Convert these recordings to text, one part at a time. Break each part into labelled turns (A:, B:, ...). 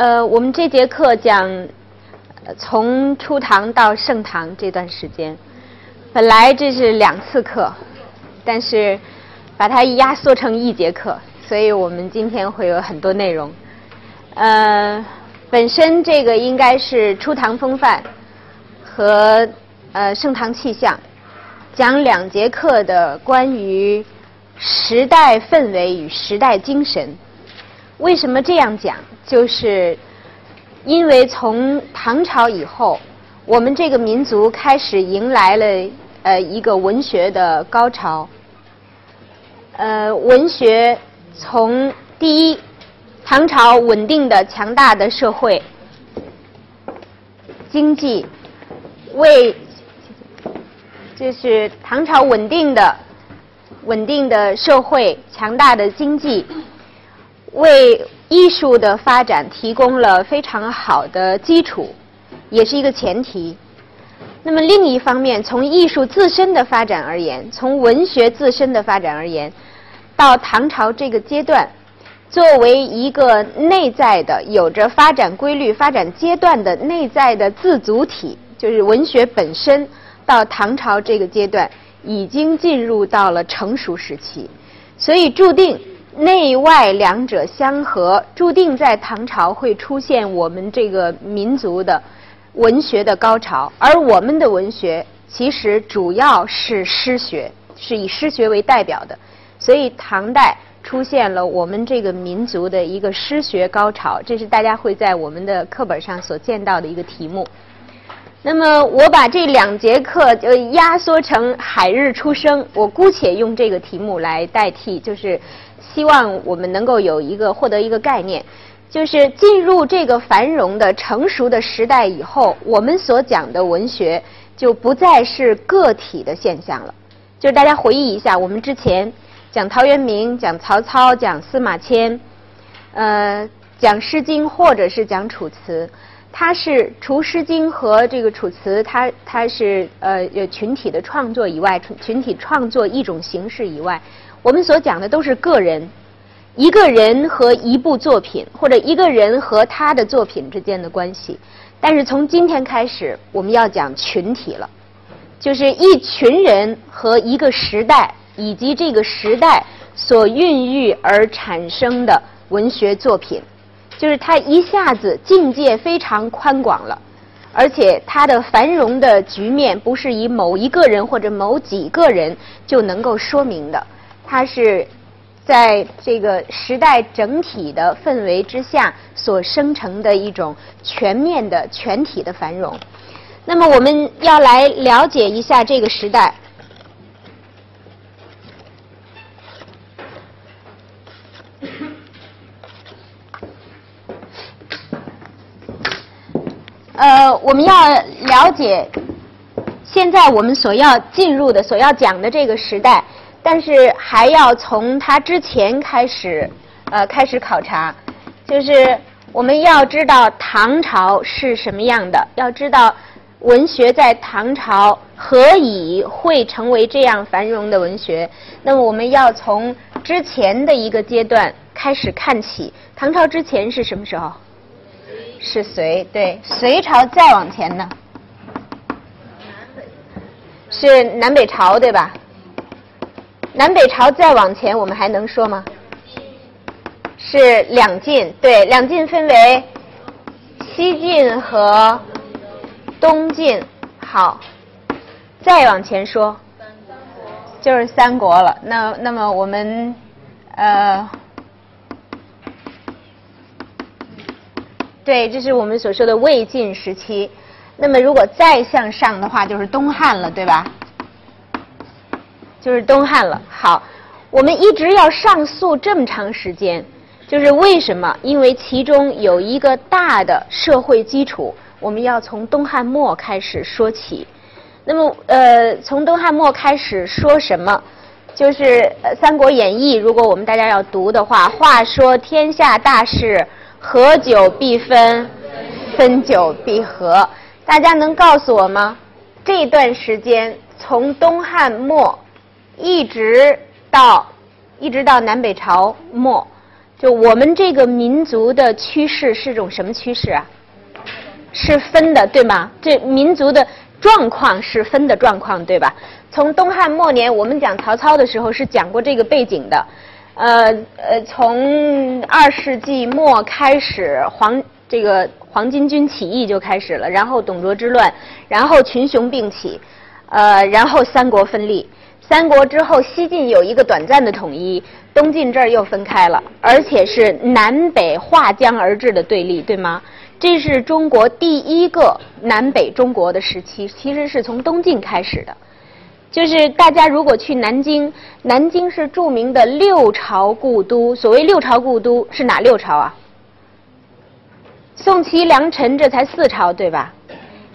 A: 呃，我们这节课讲从初唐到盛唐这段时间，本来这是两次课，但是把它压缩成一节课，所以我们今天会有很多内容。呃，本身这个应该是初唐风范和呃盛唐气象，讲两节课的关于时代氛围与时代精神。为什么这样讲？就是因为从唐朝以后，我们这个民族开始迎来了呃一个文学的高潮。呃，文学从第一，唐朝稳定的强大的社会经济，为就是唐朝稳定的稳定的社会强大的经济。为艺术的发展提供了非常好的基础，也是一个前提。那么另一方面，从艺术自身的发展而言，从文学自身的发展而言，到唐朝这个阶段，作为一个内在的、有着发展规律、发展阶段的内在的自主体，就是文学本身，到唐朝这个阶段已经进入到了成熟时期，所以注定。内外两者相合，注定在唐朝会出现我们这个民族的文学的高潮。而我们的文学其实主要是诗学，是以诗学为代表的。所以唐代出现了我们这个民族的一个诗学高潮，这是大家会在我们的课本上所见到的一个题目。那么我把这两节课就压缩成“海日初升”，我姑且用这个题目来代替，就是。希望我们能够有一个获得一个概念，就是进入这个繁荣的成熟的时代以后，我们所讲的文学就不再是个体的现象了。就是大家回忆一下，我们之前讲陶渊明、讲曹操、讲司马迁，呃，讲《诗经》或者是讲《楚辞》，它是除《诗经》和这个《楚辞》，它它是呃有群体的创作以外，群体创作一种形式以外。我们所讲的都是个人，一个人和一部作品，或者一个人和他的作品之间的关系。但是从今天开始，我们要讲群体了，就是一群人和一个时代，以及这个时代所孕育而产生的文学作品，就是它一下子境界非常宽广了，而且它的繁荣的局面不是以某一个人或者某几个人就能够说明的。它是在这个时代整体的氛围之下所生成的一种全面的全体的繁荣。那么我们要来了解一下这个时代。呃，我们要了解现在我们所要进入的、所要讲的这个时代。但是还要从他之前开始，呃，开始考察，就是我们要知道唐朝是什么样的，要知道文学在唐朝何以会成为这样繁荣的文学。那么我们要从之前的一个阶段开始看起。唐朝之前是什么时候？是隋，对，隋朝再往前呢？是南北朝，对吧？南北朝再往前，我们还能说吗？是两晋，对，两晋分为西晋和东晋。好，再往前说，就是三国了。那那么我们呃，对，这是我们所说的魏晋时期。那么如果再向上的话，就是东汉了，对吧？就是东汉了。好，我们一直要上溯这么长时间，就是为什么？因为其中有一个大的社会基础，我们要从东汉末开始说起。那么，呃，从东汉末开始说什么？就是《三国演义》，如果我们大家要读的话，话说天下大事，合久必分，分久必合。大家能告诉我吗？这段时间从东汉末。一直到一直到南北朝末，就我们这个民族的趋势是种什么趋势啊？是分的，对吗？这民族的状况是分的状况，对吧？从东汉末年，我们讲曹操的时候是讲过这个背景的。呃呃，从二世纪末开始，黄这个黄巾军起义就开始了，然后董卓之乱，然后群雄并起，呃，然后三国分立。三国之后，西晋有一个短暂的统一，东晋这儿又分开了，而且是南北划江而治的对立，对吗？这是中国第一个南北中国的时期，其实是从东晋开始的。就是大家如果去南京，南京是著名的六朝故都。所谓六朝故都，是哪六朝啊？宋齐梁陈，这才四朝，对吧？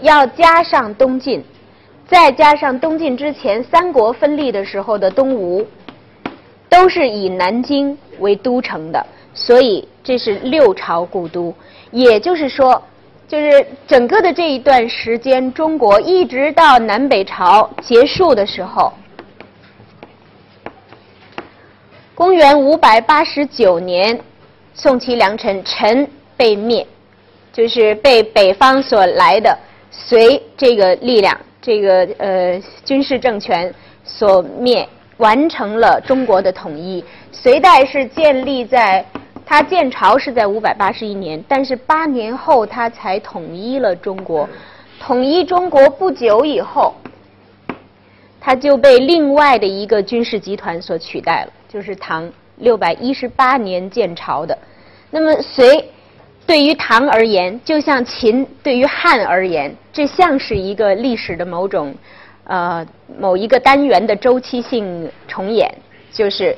A: 要加上东晋。再加上东晋之前三国分立的时候的东吴，都是以南京为都城的，所以这是六朝故都。也就是说，就是整个的这一段时间，中国一直到南北朝结束的时候，公元五百八十九年，宋齐梁陈，陈被灭，就是被北方所来的隋这个力量。这个呃军事政权所灭，完成了中国的统一。隋代是建立在，它建朝是在五百八十一年，但是八年后它才统一了中国。统一中国不久以后，它就被另外的一个军事集团所取代了，就是唐六百一十八年建朝的。那么隋。对于唐而言，就像秦对于汉而言，这像是一个历史的某种，呃，某一个单元的周期性重演。就是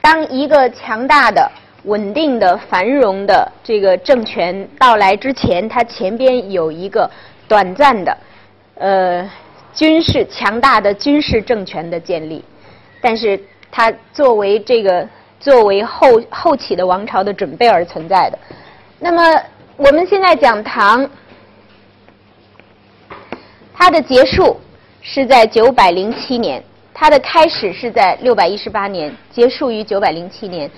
A: 当一个强大的、稳定的、繁荣的这个政权到来之前，它前边有一个短暂的，呃，军事强大的军事政权的建立，但是它作为这个作为后后起的王朝的准备而存在的。那么我们现在讲唐，它的结束是在九百零七年，它的开始是在六百一十八年，结束于九百零七年。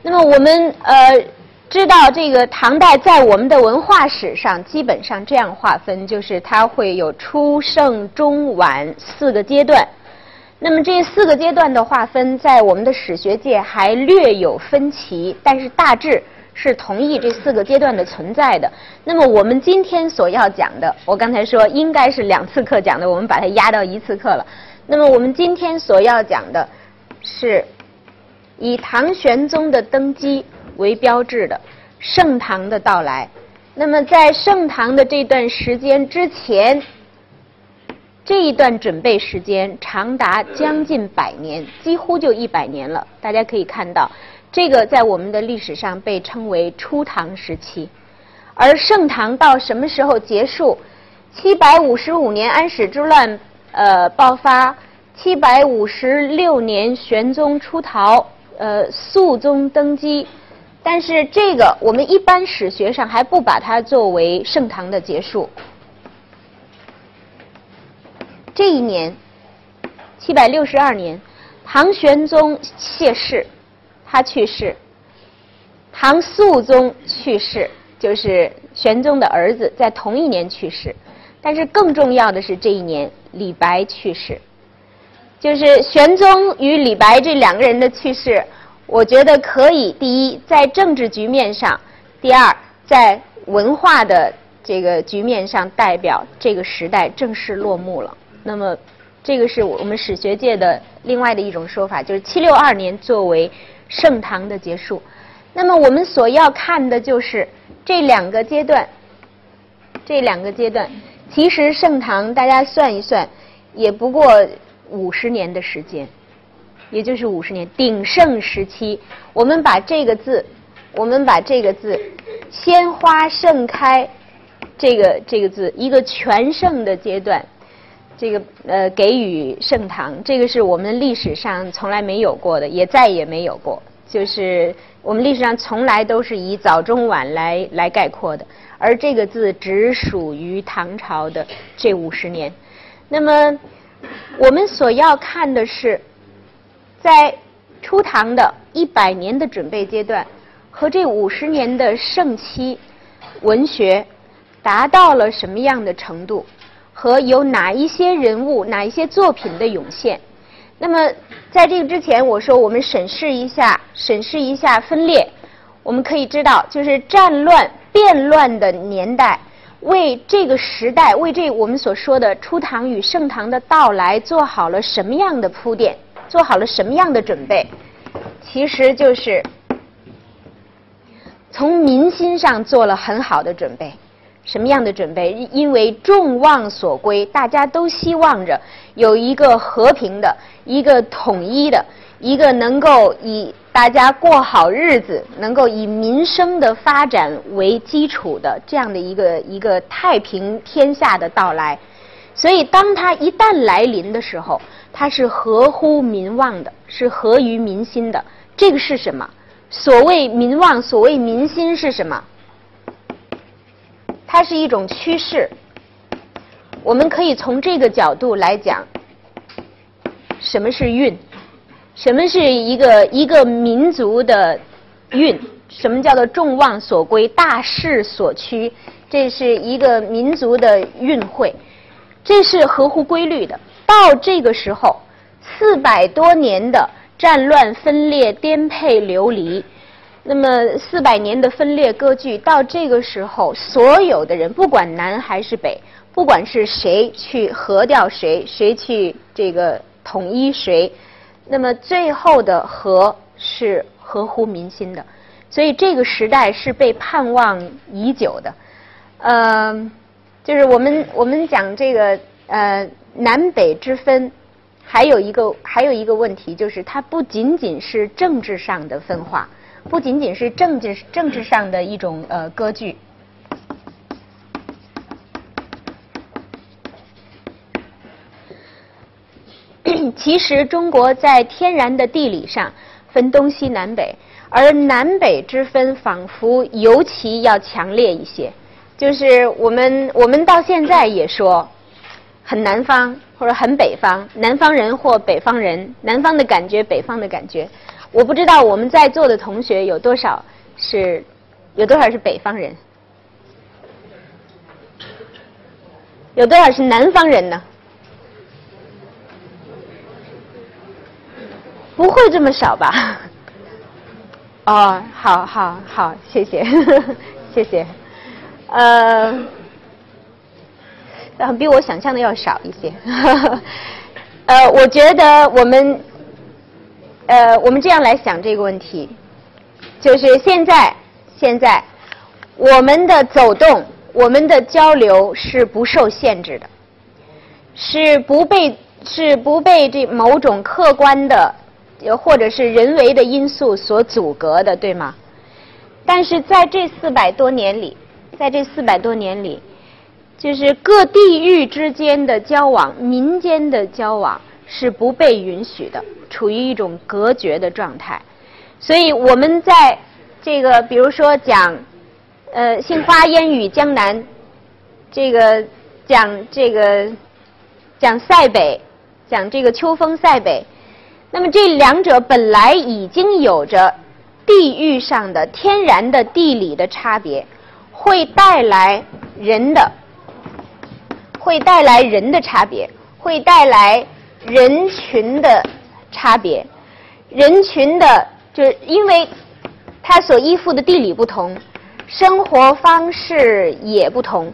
A: 那么我们呃知道，这个唐代在我们的文化史上基本上这样划分，就是它会有初、盛、中、晚四个阶段。那么这四个阶段的划分，在我们的史学界还略有分歧，但是大致。是同意这四个阶段的存在的。那么我们今天所要讲的，我刚才说应该是两次课讲的，我们把它压到一次课了。那么我们今天所要讲的，是以唐玄宗的登基为标志的盛唐的到来。那么在盛唐的这段时间之前，这一段准备时间长达将近百年，几乎就一百年了。大家可以看到。这个在我们的历史上被称为初唐时期，而盛唐到什么时候结束？七百五十五年安史之乱呃爆发，七百五十六年玄宗出逃，呃肃宗登基。但是这个我们一般史学上还不把它作为盛唐的结束。这一年，七百六十二年，唐玄宗谢世。他去世，唐肃宗去世，就是玄宗的儿子，在同一年去世。但是更重要的是，这一年李白去世，就是玄宗与李白这两个人的去世，我觉得可以：第一，在政治局面上；第二，在文化的这个局面上，代表这个时代正式落幕了。那么，这个是我们史学界的另外的一种说法，就是七六二年作为。盛唐的结束，那么我们所要看的就是这两个阶段。这两个阶段，其实盛唐大家算一算，也不过五十年的时间，也就是五十年鼎盛时期。我们把这个字，我们把这个字“鲜花盛开”这个这个字，一个全盛的阶段。这个呃，给予盛唐，这个是我们历史上从来没有过的，也再也没有过。就是我们历史上从来都是以早中晚来来概括的，而这个字只属于唐朝的这五十年。那么我们所要看的是，在初唐的一百年的准备阶段和这五十年的盛期，文学达到了什么样的程度，和有哪一些人物、哪一些作品的涌现。那么，在这个之前，我说我们审视一下，审视一下分裂，我们可以知道，就是战乱、变乱的年代，为这个时代，为这我们所说的初唐与盛唐的到来，做好了什么样的铺垫，做好了什么样的准备，其实就是从民心上做了很好的准备。什么样的准备？因为众望所归，大家都希望着有一个和平的、一个统一的、一个能够以大家过好日子、能够以民生的发展为基础的这样的一个一个太平天下的到来。所以，当它一旦来临的时候，它是合乎民望的，是合于民心的。这个是什么？所谓民望，所谓民心是什么？它是一种趋势，我们可以从这个角度来讲，什么是运？什么是一个一个民族的运？什么叫做众望所归、大势所趋？这是一个民族的运会，这是合乎规律的。到这个时候，四百多年的战乱、分裂、颠沛流离。那么四百年的分裂割据，到这个时候，所有的人，不管南还是北，不管是谁去和掉谁，谁去这个统一谁，那么最后的和是合乎民心的。所以这个时代是被盼望已久的。呃，就是我们我们讲这个呃南北之分，还有一个还有一个问题，就是它不仅仅是政治上的分化。不仅仅是政治政治上的一种呃割据，其实中国在天然的地理上分东西南北，而南北之分仿佛尤其要强烈一些。就是我们我们到现在也说很南方或者很北方，南方人或北方人，南方的感觉，北方的感觉。我不知道我们在座的同学有多少是，有多少是北方人，有多少是南方人呢？不会这么少吧？哦，好好好，谢谢，谢谢。呃，比我想象的要少一些。呃，我觉得我们。呃，我们这样来想这个问题，就是现在，现在我们的走动，我们的交流是不受限制的，是不被是不被这某种客观的或者是人为的因素所阻隔的，对吗？但是在这四百多年里，在这四百多年里，就是各地域之间的交往，民间的交往。是不被允许的，处于一种隔绝的状态。所以我们在这个，比如说讲，呃，杏花烟雨江南，这个讲这个讲塞北，讲这个秋风塞北。那么这两者本来已经有着地域上的天然的地理的差别，会带来人的，会带来人的差别，会带来。人群的差别，人群的，就是因为他所依附的地理不同，生活方式也不同。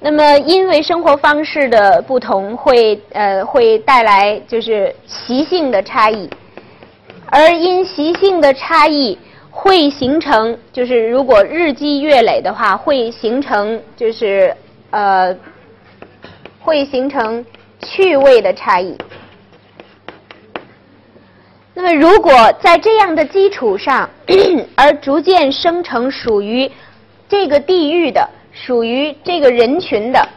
A: 那么，因为生活方式的不同，会呃会带来就是习性的差异，而因习性的差异，会形成就是如果日积月累的话，会形成就是呃会形成。趣味的差异。那么，如果在这样的基础上，而逐渐生成属于这个地域的、属于这个人群的、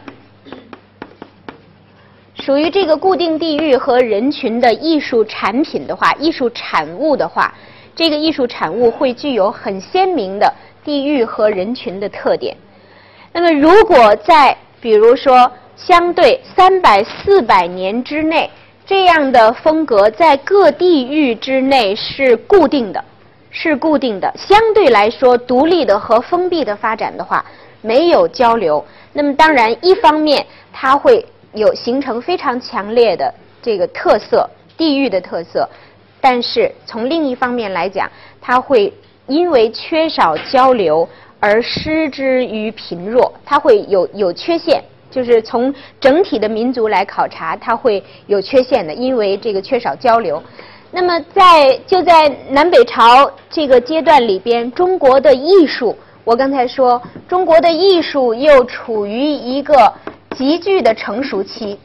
A: 属于这个固定地域和人群的艺术产品的话，艺术产物的话，这个艺术产物会具有很鲜明的地域和人群的特点。那么，如果在比如说。相对三百四百年之内，这样的风格在各地域之内是固定的，是固定的，相对来说独立的和封闭的发展的话，没有交流。那么当然，一方面它会有形成非常强烈的这个特色，地域的特色；但是从另一方面来讲，它会因为缺少交流而失之于贫弱，它会有有缺陷。就是从整体的民族来考察，它会有缺陷的，因为这个缺少交流。那么在就在南北朝这个阶段里边，中国的艺术，我刚才说，中国的艺术又处于一个急剧的成熟期，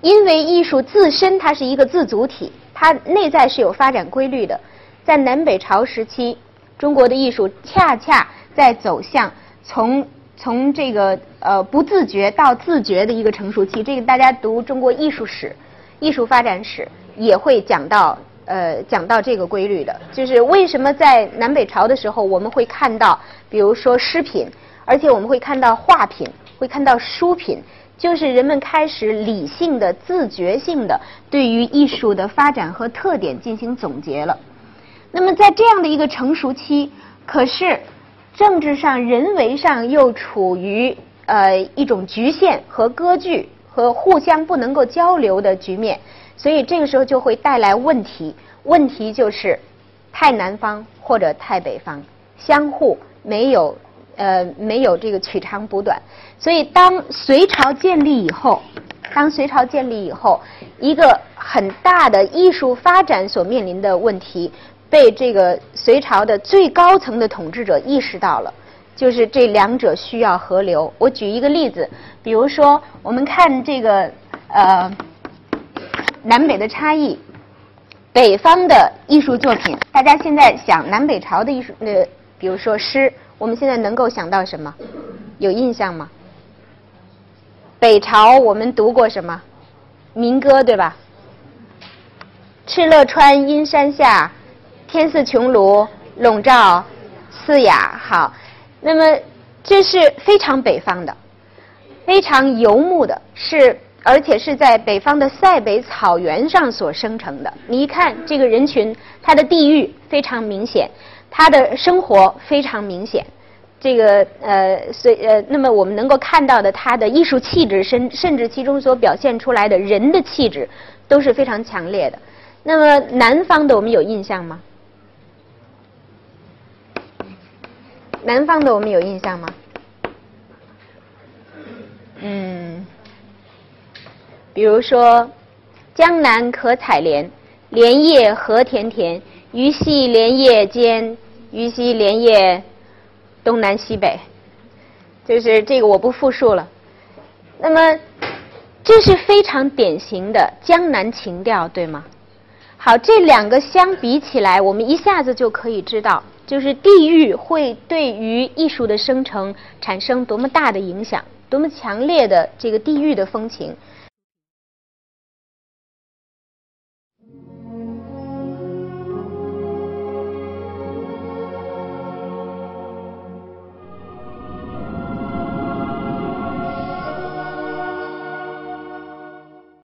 A: 因为艺术自身它是一个自主体，它内在是有发展规律的。在南北朝时期，中国的艺术恰恰在走向从。从这个呃不自觉到自觉的一个成熟期，这个大家读中国艺术史、艺术发展史也会讲到呃讲到这个规律的，就是为什么在南北朝的时候我们会看到，比如说诗品，而且我们会看到画品，会看到书品，就是人们开始理性的、自觉性的对于艺术的发展和特点进行总结了。那么在这样的一个成熟期，可是。政治上、人为上又处于呃一种局限和割据和互相不能够交流的局面，所以这个时候就会带来问题。问题就是太南方或者太北方相互没有呃没有这个取长补短。所以当隋朝建立以后，当隋朝建立以后，一个很大的艺术发展所面临的问题。被这个隋朝的最高层的统治者意识到了，就是这两者需要合流。我举一个例子，比如说我们看这个呃南北的差异，北方的艺术作品，大家现在想南北朝的艺术，呃，比如说诗，我们现在能够想到什么？有印象吗？北朝我们读过什么？民歌对吧？敕勒川，阴山下。天似穹庐，笼罩四雅。好，那么这是非常北方的，非常游牧的，是而且是在北方的塞北草原上所生成的。你一看这个人群，他的地域非常明显，他的生活非常明显。这个呃，所以呃，那么我们能够看到的，他的艺术气质，甚甚至其中所表现出来的人的气质，都是非常强烈的。那么南方的，我们有印象吗？南方的我们有印象吗？嗯，比如说“江南可采莲，莲叶何田田。鱼戏莲叶间，鱼戏莲叶东南西北。”就是这个，我不复述了。那么，这是非常典型的江南情调，对吗？好，这两个相比起来，我们一下子就可以知道。就是地域会对于艺术的生成产生多么大的影响，多么强烈的这个地域的风情。